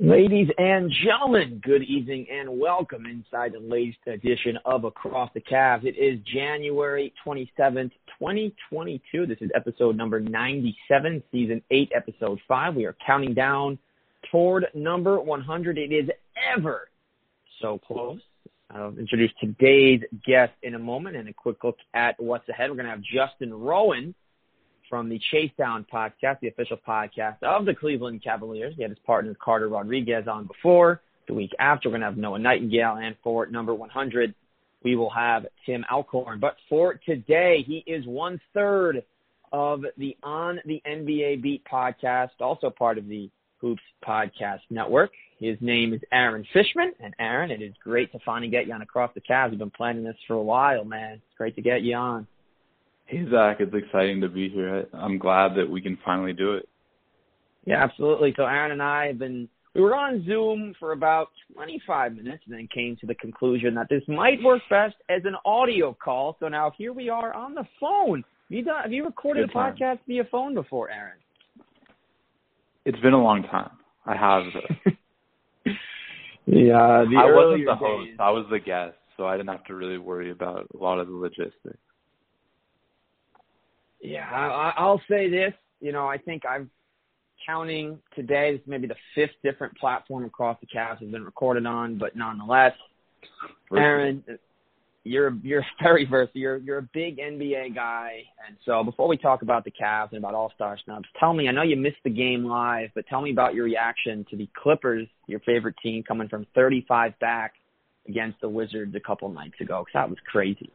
Ladies and gentlemen, good evening and welcome inside the latest edition of Across the Cavs. It is January 27th, 2022. This is episode number 97, season 8, episode 5. We are counting down toward number 100. It is ever so close. I'll introduce today's guest in a moment and a quick look at what's ahead. We're going to have Justin Rowan from the Chase Down podcast, the official podcast of the Cleveland Cavaliers. He had his partner Carter Rodriguez on before. The week after, we're going to have Noah Nightingale. And for number 100, we will have Tim Alcorn. But for today, he is one third of the On the NBA Beat podcast, also part of the Hoops Podcast Network. His name is Aaron Fishman. And Aaron, it is great to finally get you on Across the Cavs. We've been planning this for a while, man. It's great to get you on. Hey Zach, it's exciting to be here. I'm glad that we can finally do it. Yeah, absolutely. So Aaron and I have been we were on Zoom for about 25 minutes and then came to the conclusion that this might work best as an audio call. So now here we are on the phone. Have you, done, have you recorded Good a time. podcast via phone before, Aaron? It's been a long time. I have. yeah, the I wasn't the host. Days. I was the guest, so I didn't have to really worry about a lot of the logistics. Yeah, I, I'll say this. You know, I think I'm counting today. This may be the fifth different platform across the Cavs has been recorded on, but nonetheless, Aaron, you're you're very versatile. You're you're a big NBA guy, and so before we talk about the Cavs and about All Star snubs, tell me. I know you missed the game live, but tell me about your reaction to the Clippers, your favorite team, coming from 35 back against the Wizards a couple nights ago. Because that was crazy.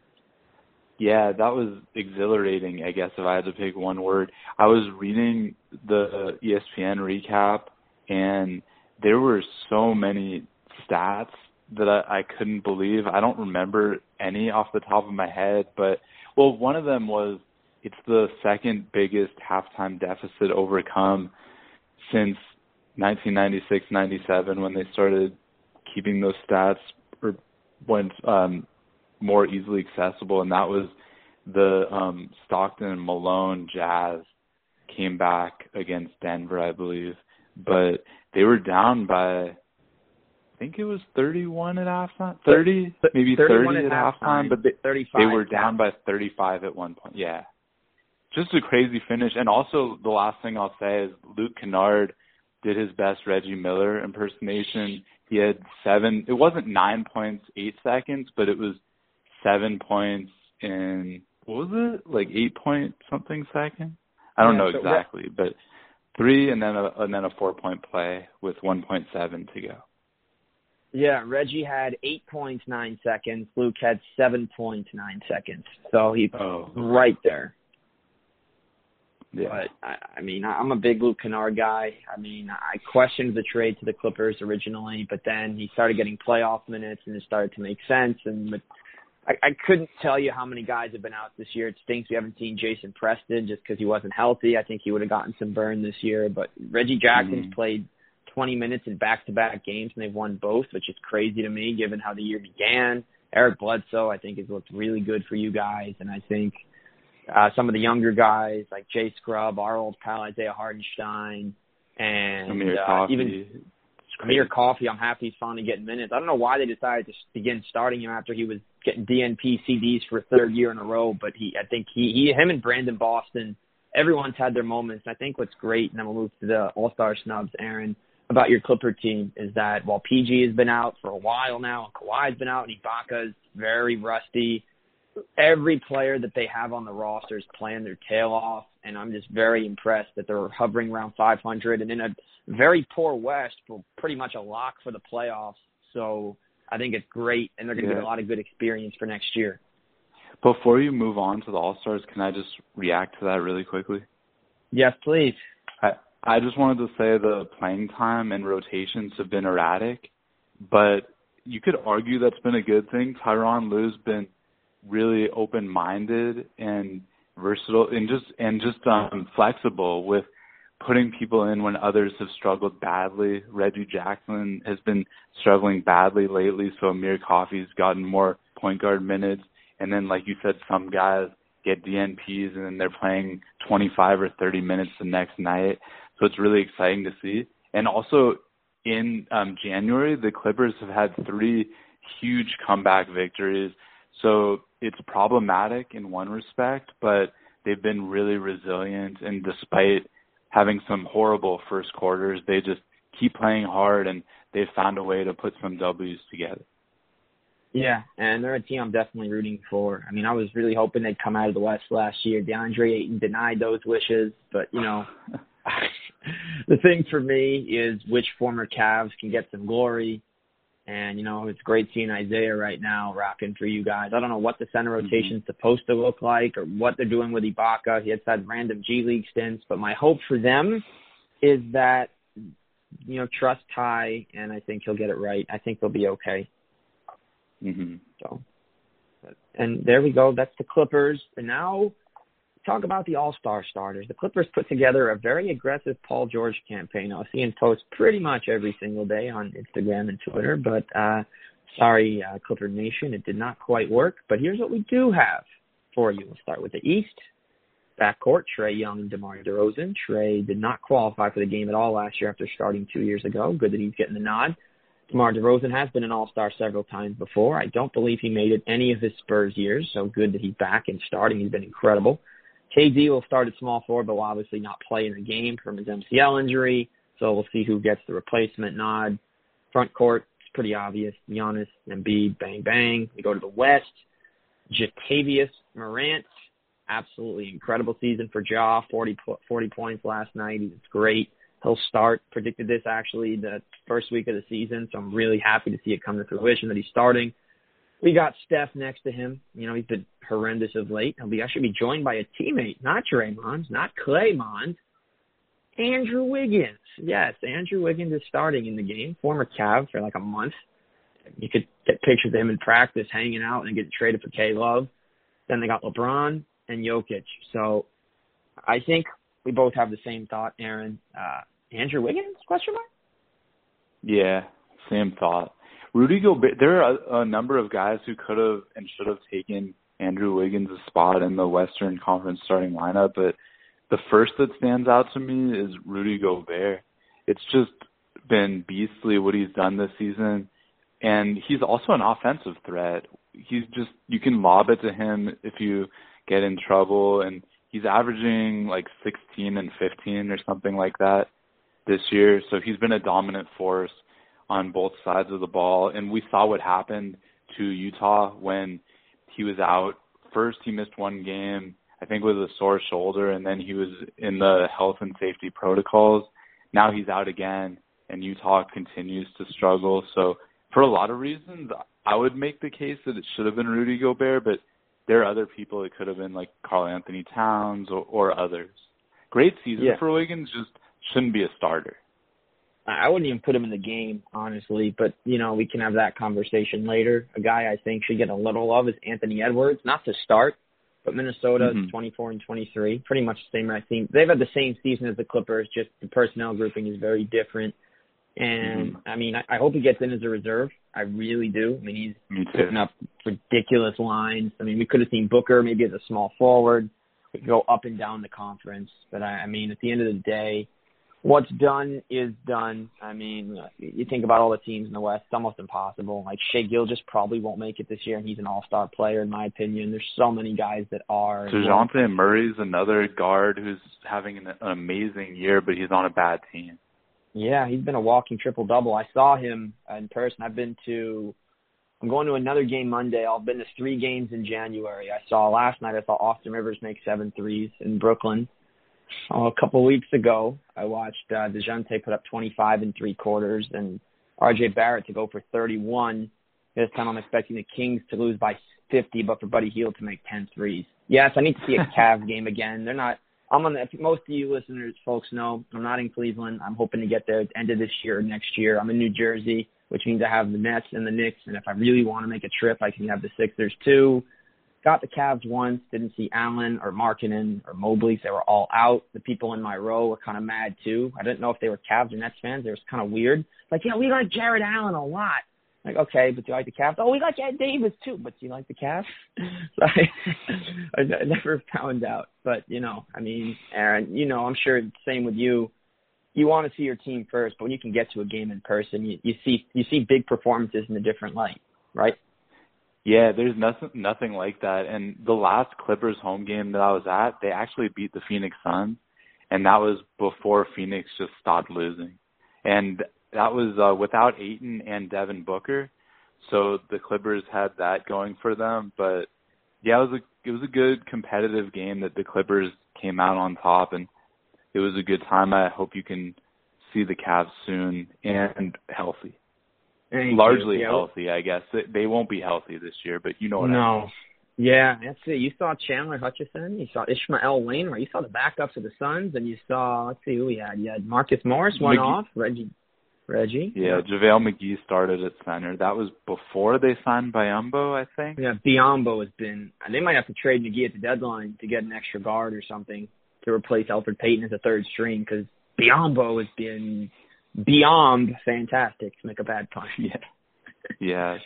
Yeah, that was exhilarating, I guess, if I had to pick one word. I was reading the ESPN recap, and there were so many stats that I, I couldn't believe. I don't remember any off the top of my head, but, well, one of them was it's the second biggest halftime deficit overcome since 1996-97 when they started keeping those stats or when um more easily accessible, and that was the um, Stockton and Malone Jazz came back against Denver, I believe, but they were down by I think it was 31 at halftime, 30, maybe 30 at, halftime, but they, 35 they were down by 35 at one point. Yeah, just a crazy finish. And also, the last thing I'll say is Luke Kennard did his best Reggie Miller impersonation. He had seven. It wasn't nine points, eight seconds, but it was seven points in what was it like eight point something second? I don't yeah, know so exactly, but three and then a and then a four point play with one point seven to go. Yeah, Reggie had eight point nine seconds. Luke had seven point nine seconds. So he oh. right there. Yeah. But I, I mean, I'm a big Luke Kennard guy. I mean, I questioned the trade to the Clippers originally, but then he started getting playoff minutes and it started to make sense. And with I, I couldn't tell you how many guys have been out this year. It stinks we haven't seen Jason Preston just because he wasn't healthy. I think he would have gotten some burn this year. But Reggie Jackson's mm-hmm. played 20 minutes in back-to-back games, and they've won both, which is crazy to me given how the year began. Eric Bledsoe, I think, has looked really good for you guys, and I think uh, some of the younger guys like Jay Scrubb, our old pal Isaiah Hartenstein, and uh, even Amir Coffey, I'm happy he's finally getting minutes. I don't know why they decided to begin starting him after he was getting DNP CDs for a third year in a row, but he, I think he, he, him and Brandon Boston, everyone's had their moments. I think what's great, and then we'll move to the All Star snubs, Aaron, about your Clipper team is that while PG has been out for a while now, and Kawhi's been out, and Ibaka's very rusty, every player that they have on the roster is playing their tail off, and I'm just very impressed that they're hovering around 500 and in a very poor West, but pretty much a lock for the playoffs. So I think it's great, and they're going to yeah. get a lot of good experience for next year. Before you move on to the All Stars, can I just react to that really quickly? Yes, please. I I just wanted to say the playing time and rotations have been erratic, but you could argue that's been a good thing. Tyronn Lue's been really open minded and versatile and just and just um flexible with putting people in when others have struggled badly. Reggie Jackson has been struggling badly lately, so Amir Coffey's gotten more point guard minutes. And then, like you said, some guys get DNPs and then they're playing 25 or 30 minutes the next night. So it's really exciting to see. And also, in um, January, the Clippers have had three huge comeback victories. So it's problematic in one respect, but they've been really resilient. And despite having some horrible first quarters, they just keep playing hard and they've found a way to put some W's together. Yeah, and they're a team I'm definitely rooting for. I mean, I was really hoping they'd come out of the West last year. DeAndre Ayton denied those wishes, but you know, the thing for me is which former Cavs can get some glory. And you know, it's great seeing Isaiah right now rocking for you guys. I don't know what the center mm-hmm. supposed to look like or what they're doing with Ibaka. He had had random G League stints, but my hope for them is that you know trust Ty, and I think he'll get it right. I think they'll be okay. Mm-hmm. So, and there we go. That's the Clippers. And now talk about the All Star starters. The Clippers put together a very aggressive Paul George campaign. I was seeing posts pretty much every single day on Instagram and Twitter, but uh, sorry, uh, Clipper Nation, it did not quite work. But here's what we do have for you. We'll start with the East. Backcourt, Trey Young and DeMar DeRozan. Trey did not qualify for the game at all last year after starting two years ago. Good that he's getting the nod. DeMar DeRozan has been an All-Star several times before. I don't believe he made it any of his Spurs years, so good that he's back and starting. He's been incredible. KD will start at small forward, but will obviously not play in the game from his MCL injury. So we'll see who gets the replacement nod. Front court, it's pretty obvious. Giannis, Embiid, bang, bang. We go to the West. Jatavius Morant, absolutely incredible season for Ja. 40, 40 points last night. It's great. He'll start. Predicted this actually the first week of the season, so I'm really happy to see it come to fruition that he's starting. We got Steph next to him. You know, he's been horrendous of late. He'll be I should be joined by a teammate, not Draymond, not Claymond, Andrew Wiggins. Yes, Andrew Wiggins is starting in the game. Former Cav for like a month. You could get pictures of him in practice hanging out and get traded for K Love. Then they got LeBron and Jokic. So I think we both have the same thought, Aaron. Uh, Andrew Wiggins? Question mark. Yeah, same thought. Rudy Gobert. There are a, a number of guys who could have and should have taken Andrew Wiggins' spot in the Western Conference starting lineup, but the first that stands out to me is Rudy Gobert. It's just been beastly what he's done this season, and he's also an offensive threat. He's just you can lob it to him if you get in trouble, and he's averaging like 16 and 15 or something like that this year. So he's been a dominant force on both sides of the ball. And we saw what happened to Utah when he was out. First, he missed one game, I think with a sore shoulder, and then he was in the health and safety protocols. Now he's out again, and Utah continues to struggle. So, for a lot of reasons, I would make the case that it should have been Rudy Gobert, but there are other people. It could have been like Karl-Anthony Towns or, or others. Great season yeah. for Wiggins, just shouldn't be a starter. I wouldn't even put him in the game, honestly, but you know, we can have that conversation later. A guy I think should get a little love is Anthony Edwards, not to start, but Minnesota mm-hmm. 24 and 23, pretty much the same I think. They've had the same season as the Clippers, just the personnel grouping is very different. And mm-hmm. I mean, I, I hope he gets in as a reserve. I really do. I mean, he's putting up ridiculous lines. I mean, we could have seen Booker maybe as a small forward. We could go up and down the conference, but I, I mean, at the end of the day, what's done is done. I mean, you think about all the teams in the West, it's almost impossible. Like Shai just probably won't make it this year, and he's an all-star player in my opinion. There's so many guys that are. Dejounte Murray's another guard who's having an, an amazing year, but he's on a bad team. Yeah, he's been a walking triple double. I saw him in person. I've been to. I'm going to another game Monday. I've been to three games in January. I saw last night. I saw Austin Rivers make seven threes in Brooklyn oh, a couple of weeks ago, I watched uh, Dejounte put up 25 and three quarters and RJ Barrett to go for 31. This time I'm expecting the Kings to lose by 50, but for Buddy Hield to make 10 threes. Yes, I need to see a Cavs game again. They're not. I'm on the. Most of you listeners, folks know I'm not in Cleveland. I'm hoping to get there at the end of this year or next year. I'm in New Jersey, which means I have the Nets and the Knicks. And if I really want to make a trip, I can have the Sixers too got the Cavs once, didn't see Allen or Markkanen or Mobley. They were all out. The people in my row were kind of mad too. I didn't know if they were Cavs or Nets fans. It was kind of weird. Like, yeah, we like Jarrett Allen a lot. Like, okay, but do you like the Cavs? Oh, we like Ed Davis too, but do you like the Cavs? so I, I never found out. But, you know, I mean, Aaron, you know, I'm sure same with you. you want to see your team first, but when you can get to a game in person, you, you see you see big performances in a different light, right? Yeah, there's nothing nothing like that. And the last Clippers home game that I was at, they actually beat the Phoenix Suns, and that was before Phoenix just stopped losing. And that was uh, without Ayton and Devin Booker, so the Clippers had that going for them. But yeah, it was a it was a good competitive game that the Clippers came out on top, and it was a good time. I hope you can see the Cavs soon and healthy. Thank Largely yeah. healthy, I guess. They won't be healthy this year, but you know what no. I mean. Yeah, that's it. You saw Chandler Hutchison, you saw Ishmail Wainright, you saw the backups of the Suns, and you saw let's see who we had. You had Marcus Morris went McGee. off, Reggie Reggie. Yeah, JaVale McGee started at center. That was before they signed Biyombo, I think. Yeah, Biyombo has been. They might have to trade McGee at the deadline to get an extra guard or something to replace Elfrid Payton as a third string because Biyombo has been beyond fantastic. To make a bad pun. Yeah. Yes.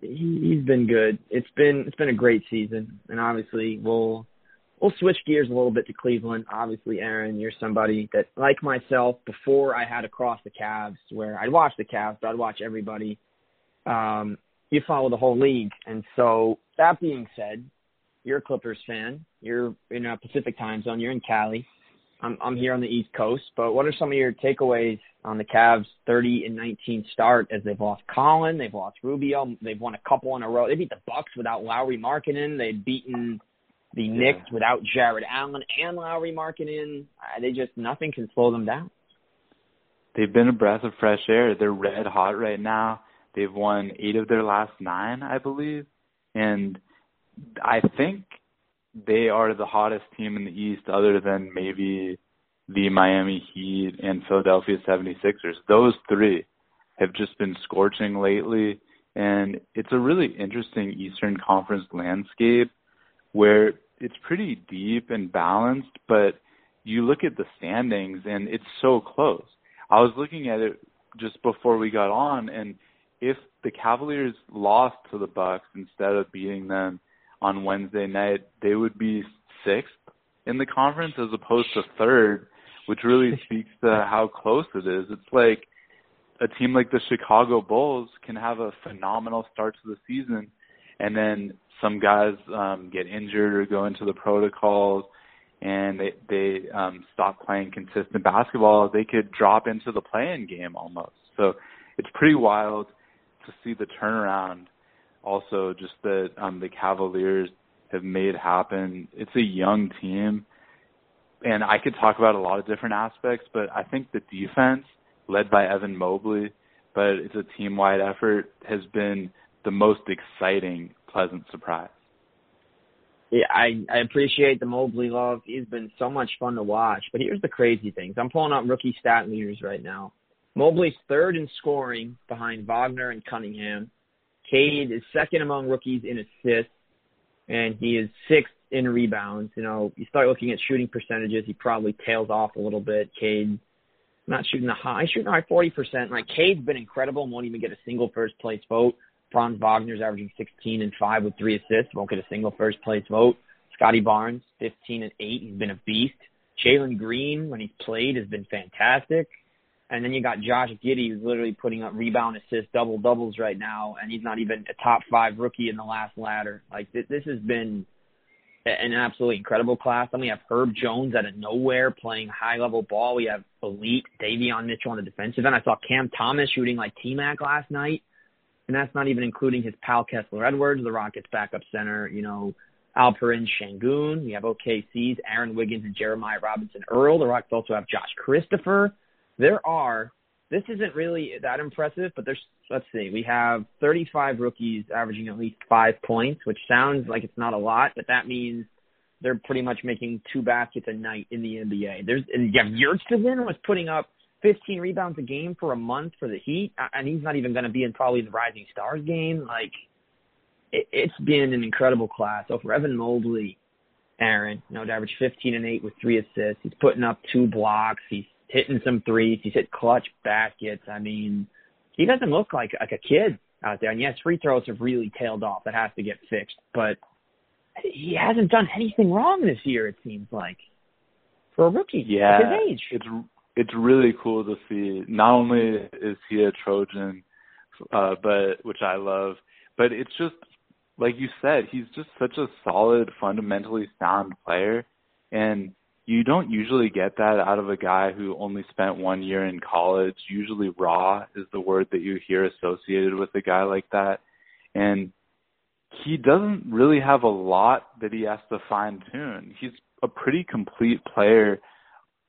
He, he's been good. It's been it's been a great season, and obviously we'll we'll switch gears a little bit to Cleveland. Obviously, Aaron, you're somebody that, like myself, before I had across the Cavs, where I'd watch the Cavs, but I'd watch everybody. Um, you follow the whole league, and so that being said, you're a Clippers fan. You're in a Pacific time zone. You're in Cali. I'm I'm here on the East Coast. But what are some of your takeaways on the Cavs' 30 and 19 start as they've lost Collin, they've lost Rubio, they've won a couple in a row. They beat the Bucks without Lauri Markkanen. They'd beaten the Yeah. Knicks without Jarrett Allen and Lauri Markkanen. Uh, they just nothing can slow them down. They've been a breath of fresh air. They're red hot right now. They've won eight of their last nine, I believe. And I think they are the hottest team in the East other than maybe the Miami Heat and Philadelphia 76ers. Those three have just been scorching lately. And it's a really interesting Eastern Conference landscape where it's pretty deep and balanced, but you look at the standings and it's so close. I was looking at it just before we got on and if the Cavaliers lost to the Bucks instead of beating them on Wednesday night, they would be sixth in the conference as opposed to third, which really speaks to how close it is. It's like a team like the Chicago Bulls can have a phenomenal start to the season and then some guys um get injured or go into the protocols and they they um stop playing consistent basketball, they could drop into the play-in game almost. So it's pretty wild to see the turnaround. Also, just that um the Cavaliers have made happen. It's a young team, and I could talk about a lot of different aspects, but I think the defense, led by Evan Mobley, but it's a team-wide effort, has been the most exciting, pleasant surprise. Yeah, I I appreciate the Mobley love. He's been so much fun to watch. But here's the crazy things. I'm pulling up rookie stat leaders right now. Mobley's third in scoring behind Wagner and Cunningham. Cade is second among rookies in assists, and he is sixth in rebounds. You know, you start looking at shooting percentages, he probably tails off a little bit. Cade not shooting the high, shooting high forty percent. Like Cade's been incredible and won't even get a single first place vote. Franz Wagner's averaging 16 and 5 with three assists, won't get a single first place vote. Scotty Barnes, 15 and 8, he's been a beast. Jalen Green, when he's played, has been fantastic. And then you got Josh Giddey, who's literally putting up rebound, assist, double doubles right now, and he's not even a top five rookie in the last ladder. Like this, this has been an absolutely incredible class. Then we have Herb Jones out of nowhere playing high level ball. We have elite Davion Mitchell on the defensive end. I saw Cam Thomas shooting like T Mac last night and that's not even including his pal Kessler Edwards, the Rockets' backup center. You know, Alperen Şengün. We have OKC's Aaron Wiggins and Jeremiah Robinson Earl. The Rockets also have Josh Christopher. There are. This isn't really that impressive, but there's. Let's see. We have 35 rookies averaging at least five points, which sounds like it's not a lot, but that means they're pretty much making two baskets a night in the NBA. There's and yeah, Yurtseven was putting up 15 rebounds a game for a month for the Heat, and he's not even going to be in probably the Rising Stars game. Like, it, it's been an incredible class. So for Evan Mobley, Aaron, you know, to average 15 and 8 with three assists, he's putting up two blocks, he's hitting some threes, he's hit clutch baskets. I mean, he doesn't look like like a kid out there. And yes, free throws have really tailed off. That has to get fixed, but he hasn't done anything wrong this year. It seems like. for a rookie yeah, at his age. It's it's really cool to see. Not only is he a Trojan, uh, but which I love, but it's just like you said, he's just such a solid, fundamentally sound player, and you don't usually get that out of a guy who only spent one year in college. Usually, raw is the word that you hear associated with a guy like that, and he doesn't really have a lot that he has to fine tune. He's a pretty complete player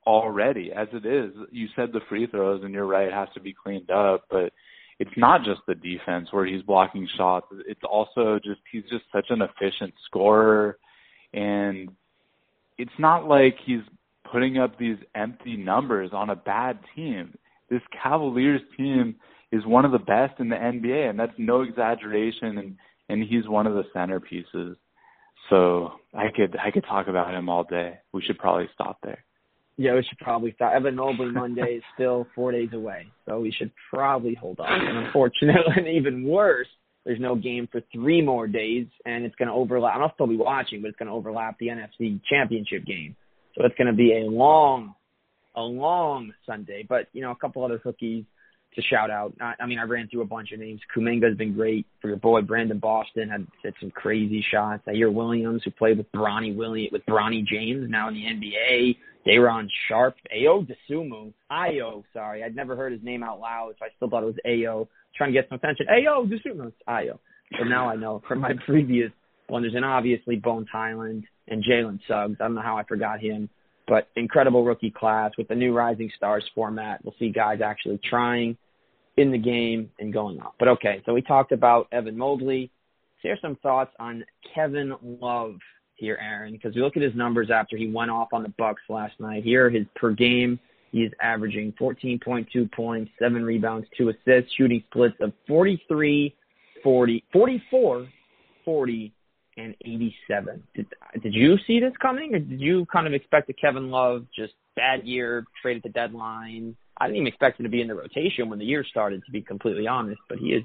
already as it is. You said the free throws, and you're right, it has to be cleaned up, but it's not just the defense where he's blocking shots. It's also just he's just such an efficient scorer, and it's not like he's putting up these empty numbers on a bad team. This Cavaliers team is one of the best in the NBA, and that's no exaggeration. And and he's one of the centerpieces. So I could I could talk about him all day. We should probably stop there. Yeah, we should probably stop. Evan Mobley Monday is still four days away, so we should probably hold off. And unfortunately, and even worse, there's no game for three more days, and it's going to overlap. I'll still be watching, but it's going to overlap the NFC Championship game. So it's going to be a long, a long Sunday. But you know, a couple other hookies to shout out. I, I mean, I ran through a bunch of names. Kuminga's been great for your boy. Brandon Boston had hit some crazy shots. Ziaire Williams, who played with Bronny Williams with Bronny James, now in the NBA. Day'Ron Sharpe, Ayo Dosunmu, Ayo, sorry, I'd never heard his name out loud, so I still thought it was Ayo. Trying to get some attention. Ayo Dosunmu, it's Ayo. But now I know from my previous wonders, and obviously Bones Hyland and Jalen Suggs. I don't know how I forgot him, but incredible rookie class with the new Rising Stars format. We'll see guys actually trying in the game and going up. But okay, so we talked about Evan Mobley. Share some thoughts on Kevin Love here, Aaron, because we look at his numbers after he went off on the Bucks last night. Here, his per game, he is averaging 14.2 points, seven rebounds, two assists, shooting splits of 43, 40, 44, 40, and 87. Did, did you see this coming, or did you kind of expect a Kevin Love just bad year, trade at the deadline? I didn't even expect him to be in the rotation when the year started, to be completely honest. But he has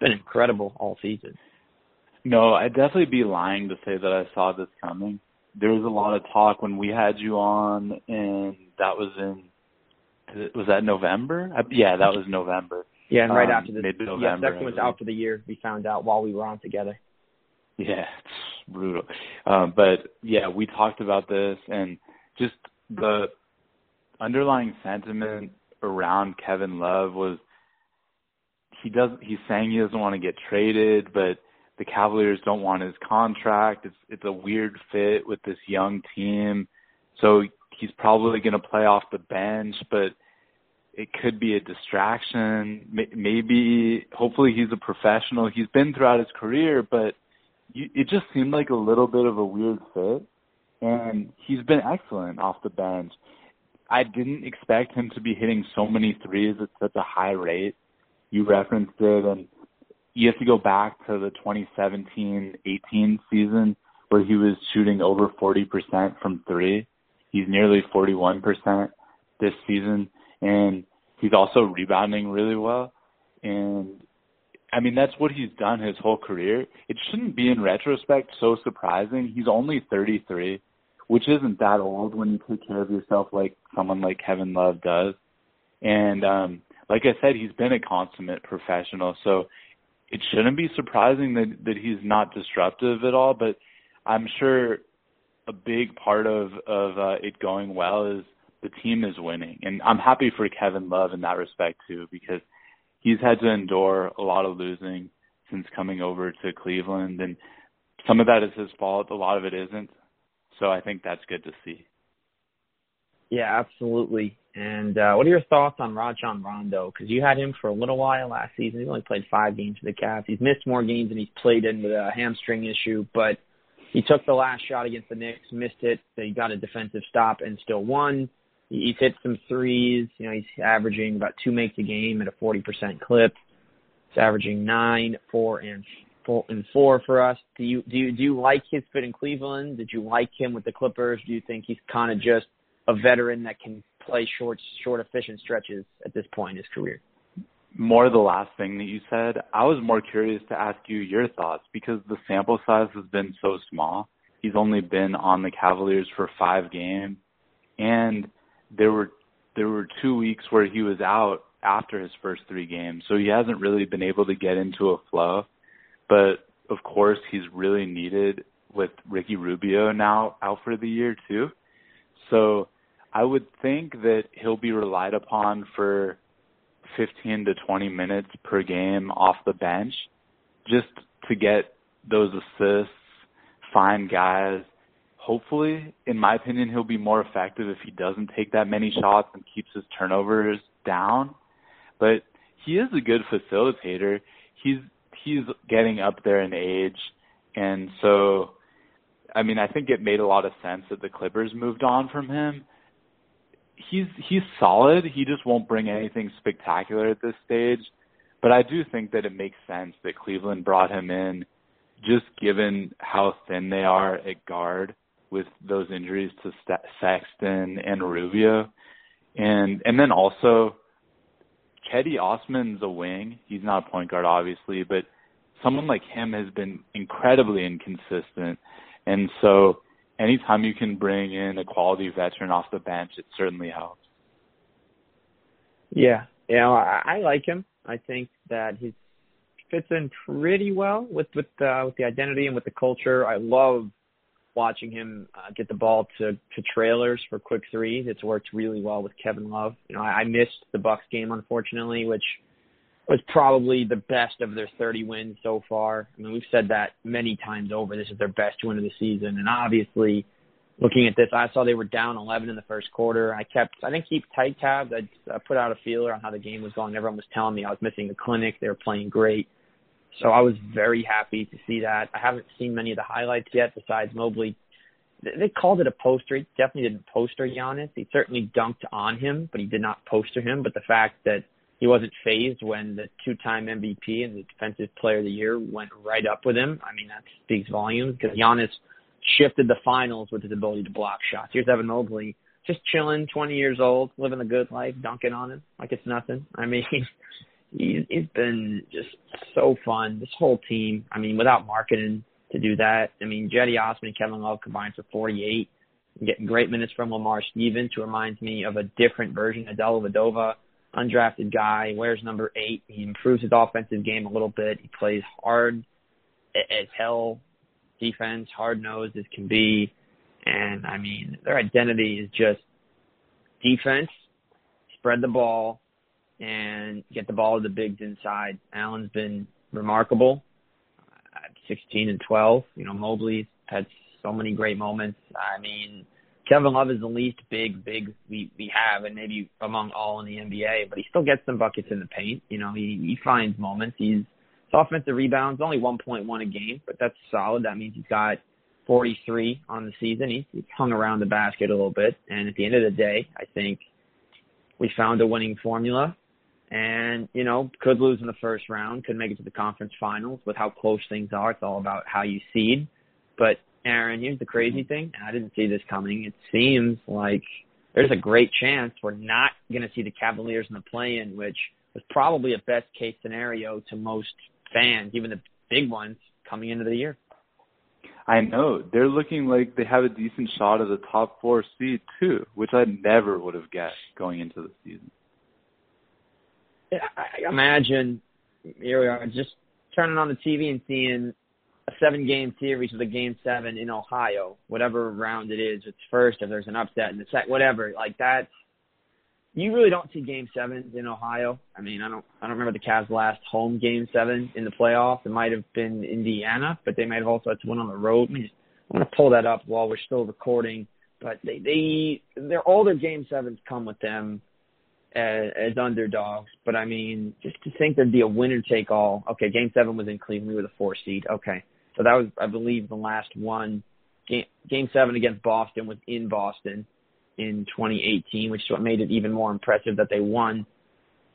been incredible all season. No, I'd definitely be lying to say that I saw this coming. There was a lot of talk when we had you on, and that was in was that November? Yeah, that was November. Yeah, and right um, after the mid-November. Yeah, second was after the year. We found out while we were on together. Yeah, it's brutal. Um, but yeah, we talked about this and just the underlying sentiment around Kevin Love was he does he's saying he doesn't want to get traded, but the Cavaliers don't want his contract. It's it's a weird fit with this young team. So he's probably going to play off the bench, but it could be a distraction. Maybe hopefully he's a professional. He's been throughout his career, but it just seemed like a little bit of a weird fit. And he's been excellent off the bench. I didn't expect him to be hitting so many threes at such a high rate. You referenced it, and you have to go back to the 2017-18 season where he was shooting over 40% from three. He's nearly 41% this season, and he's also rebounding really well. And I mean, that's what he's done his whole career. It shouldn't be in retrospect so surprising. He's only 33 which isn't that old when you take care of yourself like someone like Kevin Love does. And um like I said, he's been a consummate professional, so it shouldn't be surprising that that he's not disruptive at all, but I'm sure a big part of of uh, it going well is the team is winning. And I'm happy for Kevin Love in that respect too because he's had to endure a lot of losing since coming over to Cleveland and some of that is his fault, a lot of it isn't. So I think that's good to see. Yeah, absolutely. And uh, what are your thoughts on Rajon Rondo? Because you had him for a little while last season. He only played five games for the Cavs. He's missed more games than he's played in with a hamstring issue, but he took the last shot against the Knicks, missed it. He got a defensive stop and still won. He's hit some threes. You know, he's averaging about two makes a game at a 40% clip. He's averaging nine, four, and and four for us. Do you do you do you like his fit in Cleveland? Did you like him with the Clippers? Do you think he's kind of just a veteran that can play short, short, efficient stretches at this point in his career? More the last thing that you said. I was more curious to ask you your thoughts because the sample size has been so small. He's only been on the Cavaliers for five games, and there were there were two weeks where he was out after his first three games, so he hasn't really been able to get into a flow. But of course, he's really needed with Ricky Rubio now out for the year too. So I would think that he'll be relied upon for 15 to 20 minutes per game off the bench just to get those assists, find guys. Hopefully, in my opinion, he'll be more effective if he doesn't take that many shots and keeps his turnovers down. But he is a good facilitator. He's he's getting up there in age and so I mean, I think it made a lot of sense that the Clippers moved on from him. He's he's solid. He just won't bring anything spectacular at this stage. But I do think that it makes sense that Cleveland brought him in just given how thin they are at guard with those injuries to Sexton and Rubio. And and then also Cedi Osman's a wing. He's not a point guard obviously, but someone like him has been incredibly inconsistent. And so anytime you can bring in a quality veteran off the bench, it certainly helps. Yeah, you know, I, I like him. I think that he fits in pretty well with with uh, with the identity and with the culture. I love watching him uh, get the ball to to trailers for quick threes. It's worked really well with Kevin Love. You know, I, I missed the Bucks game unfortunately, which was probably the best of their 30 wins so far. I mean, we've said that many times over. This is their best win of the season, and obviously, looking at this, I saw they were down 11 in the first quarter. I kept, I didn't keep tight tabs. I, I put out a feeler on how the game was going. Everyone was telling me I was missing the clinic. They were playing great. So I was very happy to see that. I haven't seen many of the highlights yet besides Mobley. They called it a poster. He definitely didn't poster Giannis. He certainly dunked on him, but he did not poster him. But the fact that he wasn't phased when the two-time MVP and the Defensive Player of the Year went right up with him. I mean, that speaks volumes because Giannis shifted the finals with his ability to block shots. Here's Evan Mobley, just chilling, 20 years old, living the good life, dunking on him like it's nothing. I mean, he's, he's been just so fun. This whole team, I mean, without marketing to do that, I mean, Cedi Osman and Kevin Love combined for 48. getting great minutes from Lamar Stevens, who reminds me of a different version of Dellavedova undrafted guy, wears number eight. He improves his offensive game a little bit. He plays hard as hell defense, hard nosed as can be. And I mean, their identity is just defense, spread the ball, and get the ball to the bigs inside. Allen's been remarkable at 16 and 12. You know, Mobley's had so many great moments. I mean, Kevin Love is the least big, big we, we have, and maybe among all in the NBA, but he still gets some buckets in the paint. You know, he, he finds moments. He's his offensive rebounds, only 1.1 a game, but that's solid. That means he's got 43 on the season. He's, he's hung around the basket a little bit, and at the end of the day, I think we found a winning formula. And, you know, could lose in the first round, could make it to the conference finals with how close things are. It's all about how you seed. But Aaron, here's the crazy mm-hmm. thing, and I didn't see this coming. It seems like there's a great chance we're not going to see the Cavaliers in the play-in, which was probably a best case scenario to most fans, even the big ones coming into the year. I know they're looking like they have a decent shot at the top four seed too, which I never would have guessed going into the season. I imagine here we are, just turning on the TV and seeing a seven game series with a game seven in Ohio, whatever round it is, it's first, if there's an upset in the set, whatever, like that. You really don't see game sevens in Ohio. I mean, I don't, I don't remember the Cavs' last home game seven in the playoffs. It might have been Indiana, but they might have also had one on the road. I mean, I'm going to pull that up while we're still recording. But they, they, they're all their game sevens come with them as, as underdogs. But I mean, just to think there'd be a winner take all. Okay, game seven was in Cleveland. We were the four seed. Okay. So that was, I believe, the last one. Game, game seven against Boston was in Boston in 2018, which is what made it even more impressive that they won.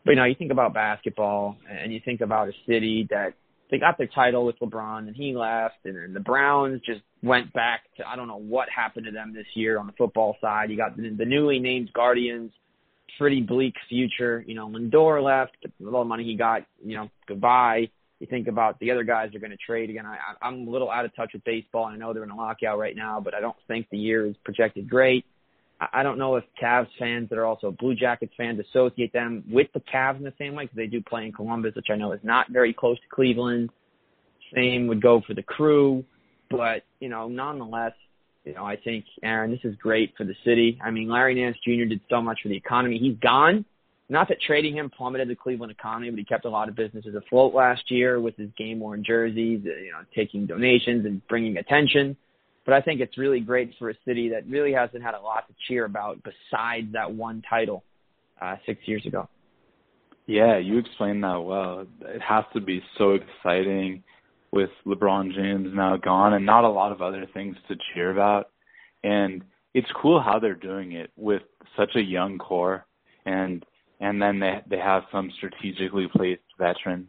But you know, you think about basketball and you think about a city that they got their title with LeBron and he left and then the Browns just went back to I don't know what happened to them this year on the football side. You got the, the newly named Guardians, pretty bleak future. You know, Lindor left, the little money he got, you know, goodbye you think about the other guys are going to trade again. I, I'm a little out of touch with baseball. I know they're in a lockout right now, but I don't think the year is projected great. I don't know if Cavs fans that are also Blue Jackets fans associate them with the Cavs in the same way because they do play in Columbus, which I know is not very close to Cleveland. Same would go for the crew, but you know, nonetheless, you know, I think Aaron, this is great for the city. I mean, Larry Nance Jr. did so much for the economy. He's gone. Not that trading him plummeted the Cleveland economy, but he kept a lot of businesses afloat last year with his game worn jerseys, you know, taking donations and bringing attention. But I think it's really great for a city that really hasn't had a lot to cheer about besides that one title uh, six years ago. Yeah, you explained that well. It has to be so exciting with LeBron James now gone and not a lot of other things to cheer about. And it's cool how they're doing it with such a young core and and then they they have some strategically placed veterans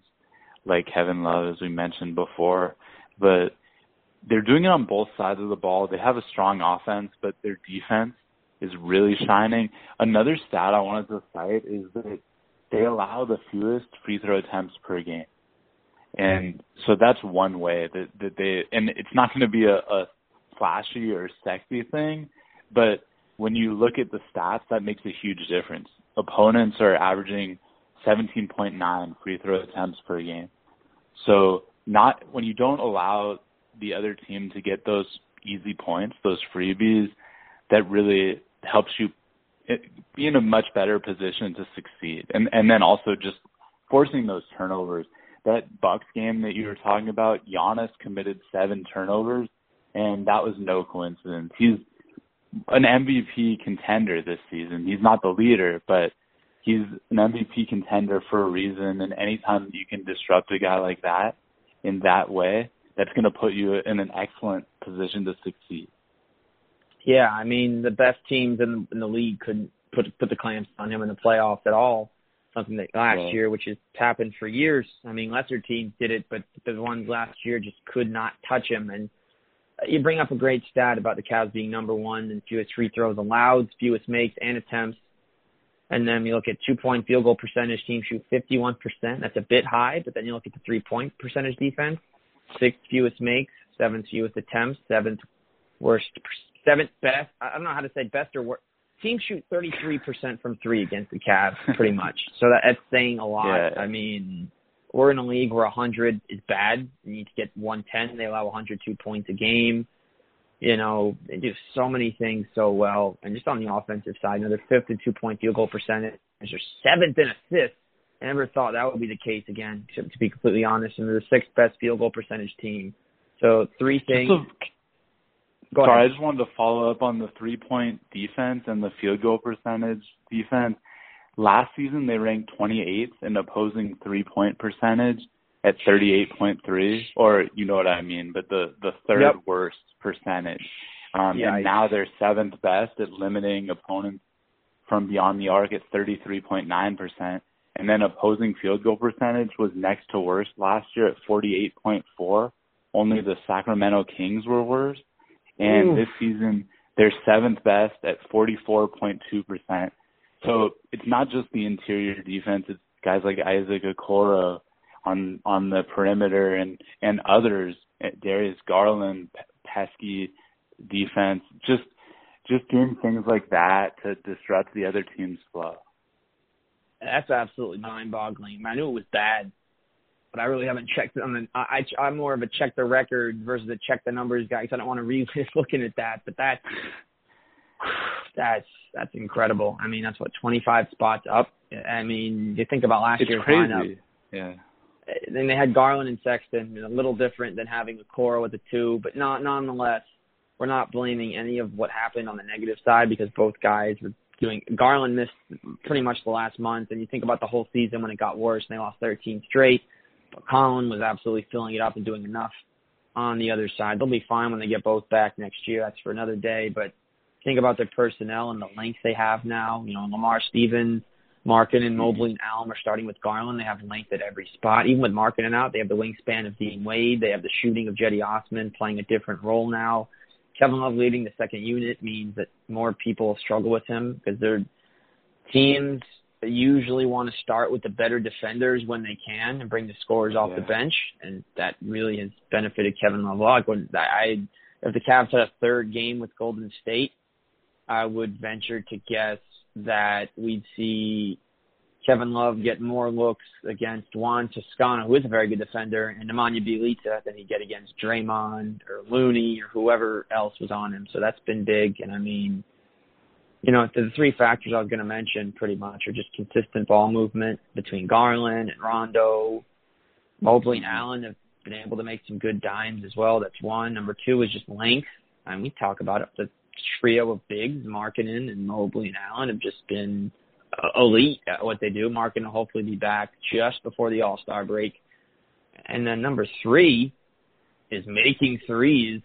like Kevin Love as we mentioned before. But they're doing it on both sides of the ball. They have a strong offense, but their defense is really shining. Another stat I wanted to cite is that they allow the fewest free throw attempts per game. And so that's one way that, that they, and it's not going to be a, a flashy or sexy thing, but when you look at the stats, that makes a huge difference. Opponents are averaging 17.9 free throw attempts per game. So not when you don't allow the other team to get those easy points, those freebies, that really helps you eh, be in a much better position to succeed. And and then also just forcing those turnovers. That Bucks game that you were talking about, Giannis committed seven turnovers, and that was no coincidence. He's an MVP contender this season. He's not the leader, but he's an MVP contender for a reason. And anytime you can disrupt a guy like that in that way, that's going to put you in an excellent position to succeed. Yeah, I mean the best teams in the, in the league couldn't put put the clamps on him in the playoffs at all. Something that last yeah. year, which has happened for years. I mean, lesser teams did it, but the ones last year just could not touch him. And you bring up a great stat about the Cavs being number one in fewest free throws allowed, fewest makes and attempts. And then you look at two point field goal percentage, team shoot 51%. That's a bit high, but then you look at the three point percentage defense, sixth fewest makes, seventh fewest attempts, seventh worst, seventh best. I don't know how to say best or worst. Teams shoot 33% from three against the Cavs, pretty much. so that, that's saying a lot. Yeah. I mean, we're in a league where 100 is bad. You need to get 110. They allow 102 points a game. You know, they do so many things so well. And just on the offensive side, you know, fifth in two point field goal percentage. They're seventh in assists. I never thought that would be the case again, to, to be completely honest. And they're the sixth best field goal percentage team. So three things. Go sorry, ahead. I just wanted to follow up on the three point defense and the field goal percentage defense. Last season they ranked 28th in opposing three point percentage at 38.3, or you know what I mean, but the the third yep. worst percentage. Um, yeah, and now they're seventh best at limiting opponents from beyond the arc at 33.9 percent. And then opposing field goal percentage was next to worst last year at 48.4. Only the Sacramento Kings were worse. And this season, they're seventh best at 44.2%. So it's not just the interior defense. It's guys like Isaac Okoro on, on the perimeter and, and others, eh, Darius Garland, pesky defense, just, just doing things like that to disrupt the other team's flow. That's absolutely mind-boggling. I knew it was bad, but I really haven't checked it on the. I, I I'm more of a check the record versus a check the numbers guy because I don't want to relive looking at that. But that that's that's incredible. I mean, that's what 25 spots up. I mean, you think about last it's year's crazy. lineup. Yeah. Then they had Garland and Sexton, a little different than having a core with a two, but not nonetheless. We're not blaming any of what happened on the negative side because both guys were doing Garland missed pretty much the last month, and you think about the whole season when it got worse and they lost 13 straight. But Collin was absolutely filling it up and doing enough on the other side. They'll be fine when they get both back next year. That's for another day. But think about their personnel and the length they have now. You know, Lamar Stevens, Markkanen, and Mobley and Allen are starting with Garland. They have length at every spot. Even with Markkanen out, they have the wingspan of Dean Wade. They have the shooting of Cedi Osman playing a different role now. Kevin Love leading the second unit means that more people struggle with him because their teams usually want to start with the better defenders when they can and bring the scorers off yeah. the bench, and that really has benefited Kevin Love. When I, if the Cavs had a third game with Golden State, I would venture to guess that we'd see Kevin Love get more looks against Juan Toscano, who is a very good defender, and Nemanja Bjelica than he'd get against Draymond or Looney or whoever else was on him. So that's been big. And I mean, you know, the three factors I was going to mention pretty much are just consistent ball movement between Garland and Rondo. Mobley and Allen have been able to make some good dimes as well. That's one. Number two is just length. I And we talk about it. The trio of bigs, Markkanen and Mobley and Allen have just been uh, elite at what they do. Markkanen will hopefully be back just before the All Star break. And then number three is making threes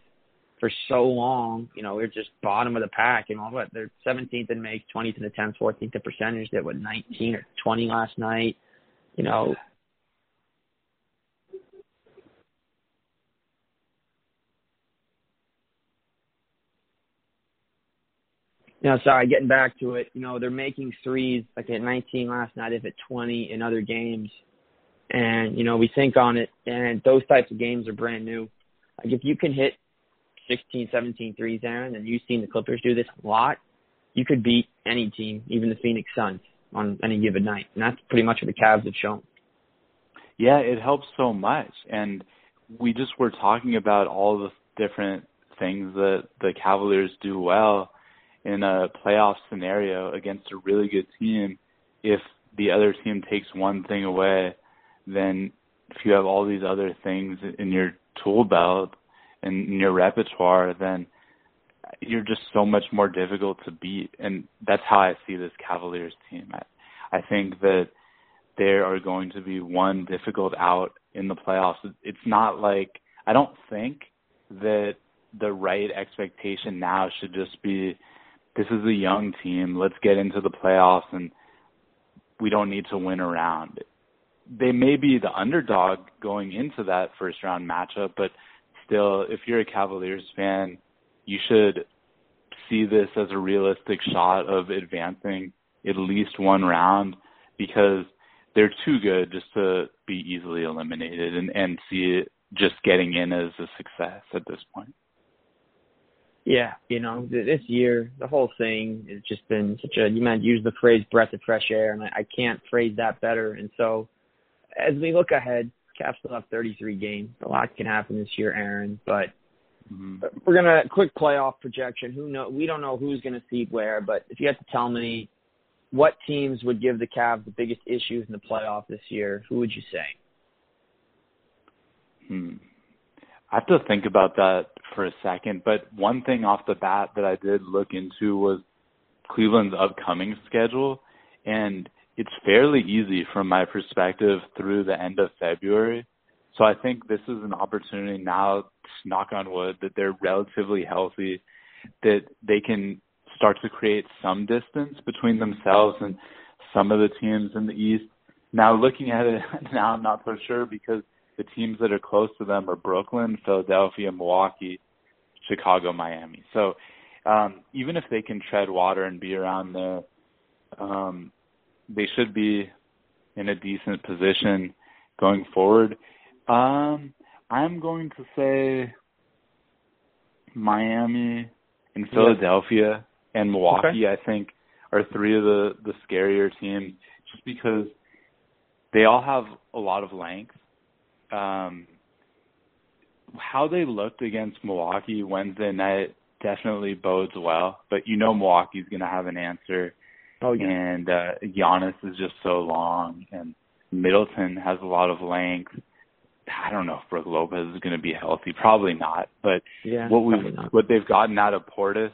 for so long. You know, we're just bottom of the pack. And what they're 17th in makes, 20th in attempts, 14th in percentage. They what 19 or 20 last night. You know, you know, sorry, getting back to it, you know, they're making threes like at 19 last night, if at 20 in other games. And, you know, we think on it, and those types of games are brand new. Like if you can hit 16, 17 threes, Aaron, and you've seen the Clippers do this a lot, you could beat any team, even the Phoenix Suns, on any given night. And that's pretty much what the Cavs have shown. Yeah, it helps so much. And we just were talking about all the different things that the Cavaliers do well in a playoff scenario against a really good team, if the other team takes one thing away, then if you have all these other things in your tool belt in your repertoire, then you're just so much more difficult to beat. And that's how I see this Cavaliers team. I, I think that there are going to be one difficult out in the playoffs. It's not like I don't think that the right expectation now should just be this is a young team. Let's get into the playoffs and we don't need to win around. They may be the underdog going into that first round matchup, but still, if you're a Cavaliers fan, you should see this as a realistic shot of advancing at least one round because they're too good just to be easily eliminated and, and see it just getting in as a success at this point yeah, you know, this year, the whole thing has just been such a, you might use the phrase breath of fresh air, and I, I can't phrase that better. And so, as we look ahead, Cavs still have 33 games. A lot can happen this year, Aaron, but mm-hmm. we're going to, quick playoff projection. Who know, we don't know who's going to seed where, but if you had to tell me what teams would give the Cavs the biggest issues in the playoff this year, who would you say? Hmm. I have to think about that for a second, but one thing off the bat that I did look into was Cleveland's upcoming schedule, and it's fairly easy from my perspective through the end of February. So I think this is an opportunity now, knock on wood, that they're relatively healthy, that they can start to create some distance between themselves and some of the teams in the East. Now looking at it now, I'm not so sure because – the teams that are close to them are Brooklyn, Philadelphia, Milwaukee, Chicago, Miami. So um, even if they can tread water and be around there, um, they should be in a decent position going forward. Um, I'm going to say Miami and Philadelphia yeah. and Milwaukee. Okay. I think are three of the the scarier teams, just because they all have a lot of length um, how they looked against Milwaukee Wednesday night definitely bodes well. But you know Milwaukee's going to have an answer. Oh yeah. And uh, Giannis is just so long, and Middleton has a lot of length. I don't know if Brook Lopez is going to be healthy. Probably not. But yeah, what we what they've gotten out of Portis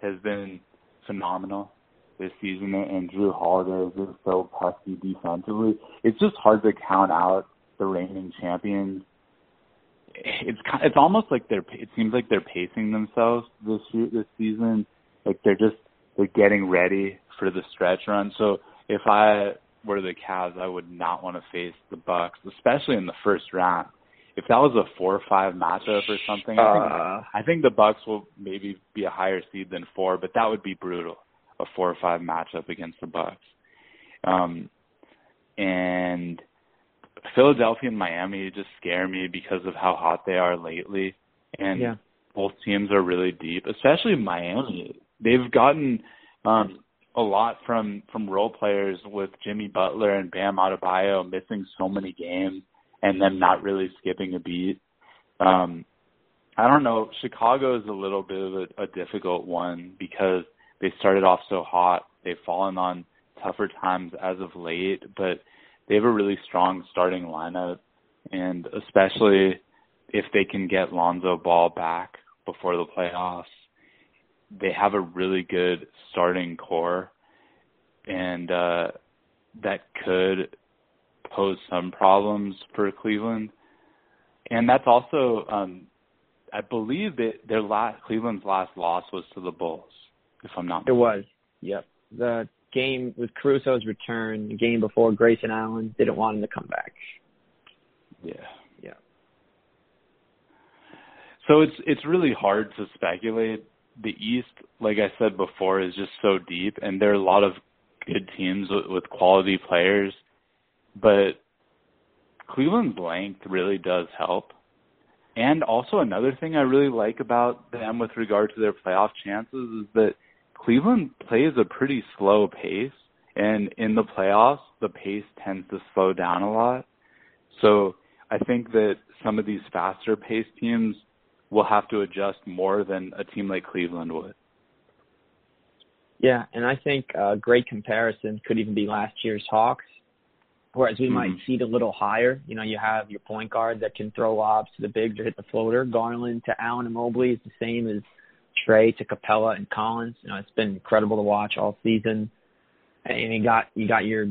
has been phenomenal this season, and Jrue Holiday is just so pesky defensively. It's just hard to count out the reigning champions. It's kind, it's almost like they're. It seems like they're pacing themselves this year, this season. Like they're just they're getting ready for the stretch run. So if I were the Cavs, I would not want to face the Bucks, especially in the first round. If that was a four or five matchup or something, I think, uh, I think the Bucks will maybe be a higher seed than four, but that would be brutal. A four or five matchup against the Bucks. Um, and Philadelphia and Miami just scare me because of how hot they are lately, and yeah. both teams are really deep. Especially Miami they've gotten um, a lot from from role players with Jimmy Butler and Bam Adebayo missing so many games and them not really skipping a beat. Um, I don't know. Chicago is a little bit of a, a difficult one because they started off so hot. They've fallen on tougher times as of late, but they have a really strong starting lineup, and especially if they can get Lonzo Ball back before the playoffs, they have a really good starting core, and uh, that could pose some problems for Cleveland. And that's also, um, I believe that their last Cleveland's last loss was to the Bulls, if I'm not. Mistaken. It was. Yep. The game with Caruso's return, the game before Grayson Allen didn't want him to come back. Yeah. Yeah. So it's it's really hard to speculate. The East, like I said before, is just so deep, and there are a lot of good teams with, with quality players, but Cleveland's length really does help. And also another thing I really like about them with regard to their playoff chances is that Cleveland plays a pretty slow pace, and in the playoffs, the pace tends to slow down a lot. So I think that some of these faster paced teams will have to adjust more than a team like Cleveland would. Yeah, and I think a great comparison could even be last year's Hawks, whereas we mm-hmm. might seed a little higher. You know, you have your point guard that can throw lobs to the bigs or hit the floater. Garland to Allen and Mobley is the same as Trae to Capela and Collins. You know, it's been incredible to watch all season. And you got you got your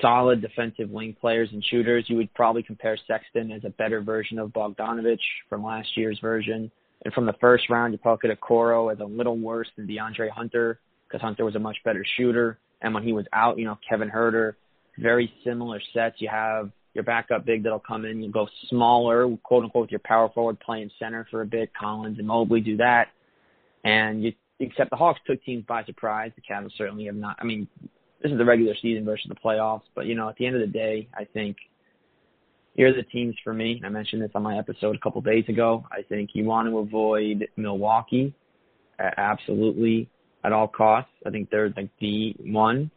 solid defensive wing players and shooters. You would probably compare Sexton as a better version of Bogdanovich from last year's version. And from the first round, you probably could have Okoro as a little worse than DeAndre Hunter because Hunter was a much better shooter. And when he was out, you know, Kevin Huerter, very similar sets. You have your backup big that'll come in. You go smaller, quote unquote, with your power forward playing center for a bit. Collins and Mobley do that. And you, except the Hawks took teams by surprise. The Cavs certainly have not. I mean, this is the regular season versus the playoffs, but you know, at the end of the day, I think here are the teams for me. I mentioned this on my episode a couple days ago. I think you want to avoid Milwaukee absolutely at all costs. I think they're like the one,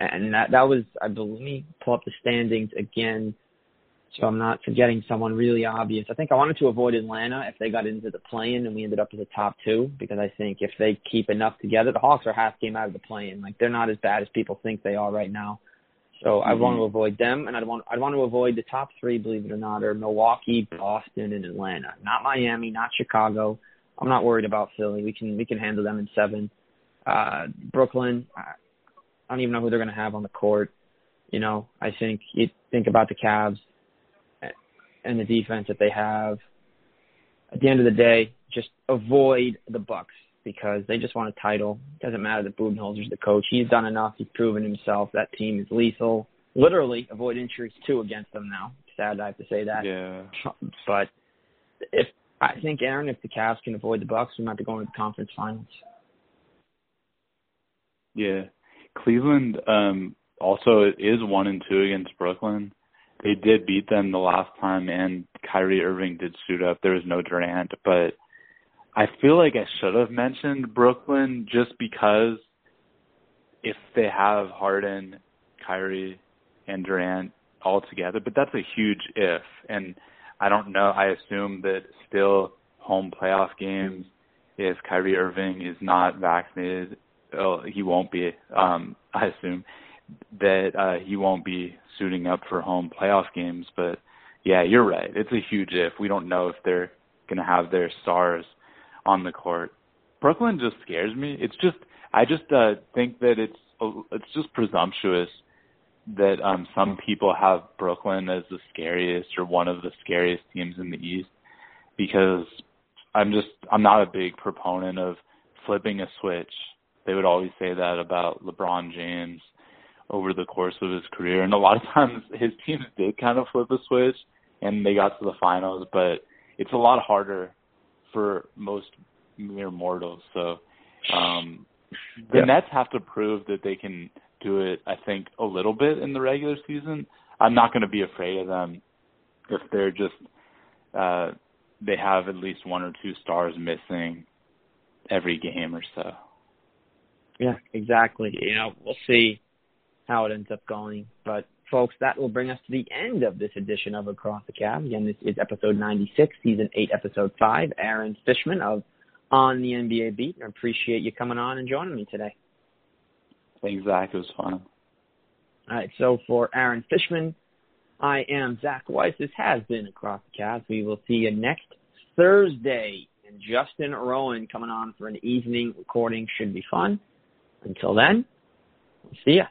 and that that was I believe me. pull up the standings again so I'm not forgetting someone really obvious. I think I wanted to avoid Atlanta if they got into the play-in and we ended up as a top two because I think if they keep enough together, the Hawks are half game out of the play-in. Like they're not as bad as people think they are right now. So mm-hmm. I want to avoid them, and I'd want I'd want to avoid the top three, believe it or not, are Milwaukee, Boston, and Atlanta. Not Miami, not Chicago. I'm not worried about Philly. We can we can handle them in seven. Uh, Brooklyn, I don't even know who they're going to have on the court. You know, I think you think about the Cavs and the defense that they have. At the end of the day, just avoid the Bucks because they just want a title. It doesn't matter that Budenholzer's the coach. He's done enough. He's proven himself. That team is lethal. Literally avoid injuries too against them now. Sad I have to say that. Yeah. But if I think Aaron, if the Cavs can avoid the Bucks, we might be going to the conference finals. Yeah. Cleveland um also is one and two against Brooklyn they did beat them the last time, and Kyrie Irving did suit up. There was no Durant, but I feel like I should have mentioned Brooklyn just because if they have Harden, Kyrie, and Durant all together, but that's a huge if. And I don't know. I assume that still home playoff games, if Kyrie Irving is not vaccinated, well, he won't be. Um, I assume that uh, he won't be suiting up for home playoff games. But yeah, you're right. It's a huge if. We don't know if they're going to have their stars on the court. Brooklyn just scares me. It's just I just uh, think that it's it's just presumptuous that um some people have Brooklyn as the scariest or one of the scariest teams in the East because I'm just I'm not a big proponent of flipping a switch. They would always say that about LeBron James over the course of his career. And a lot of times his teams did kind of flip a switch and they got to the finals, but it's a lot harder for most mere mortals. So um the yeah. Nets have to prove that they can do it, I think, a little bit in the regular season. I'm not going to be afraid of them if they're just uh they have at least one or two stars missing every game or so. Yeah, exactly. You know, we'll see how it ends up going. But folks, that will bring us to the end of this edition of Across the Cavs. Again, this is episode 96, season 8, episode 5. Aaron Fishman of On the NBA Beat. I appreciate you coming on and joining me today. Thanks, Zach. It was fun. All right, so for Aaron Fishman, I am Zach Weiss. This has been Across the Cavs. We will see you next Thursday. And Justin Rowan coming on for an evening recording should be fun. Until then, we'll see ya.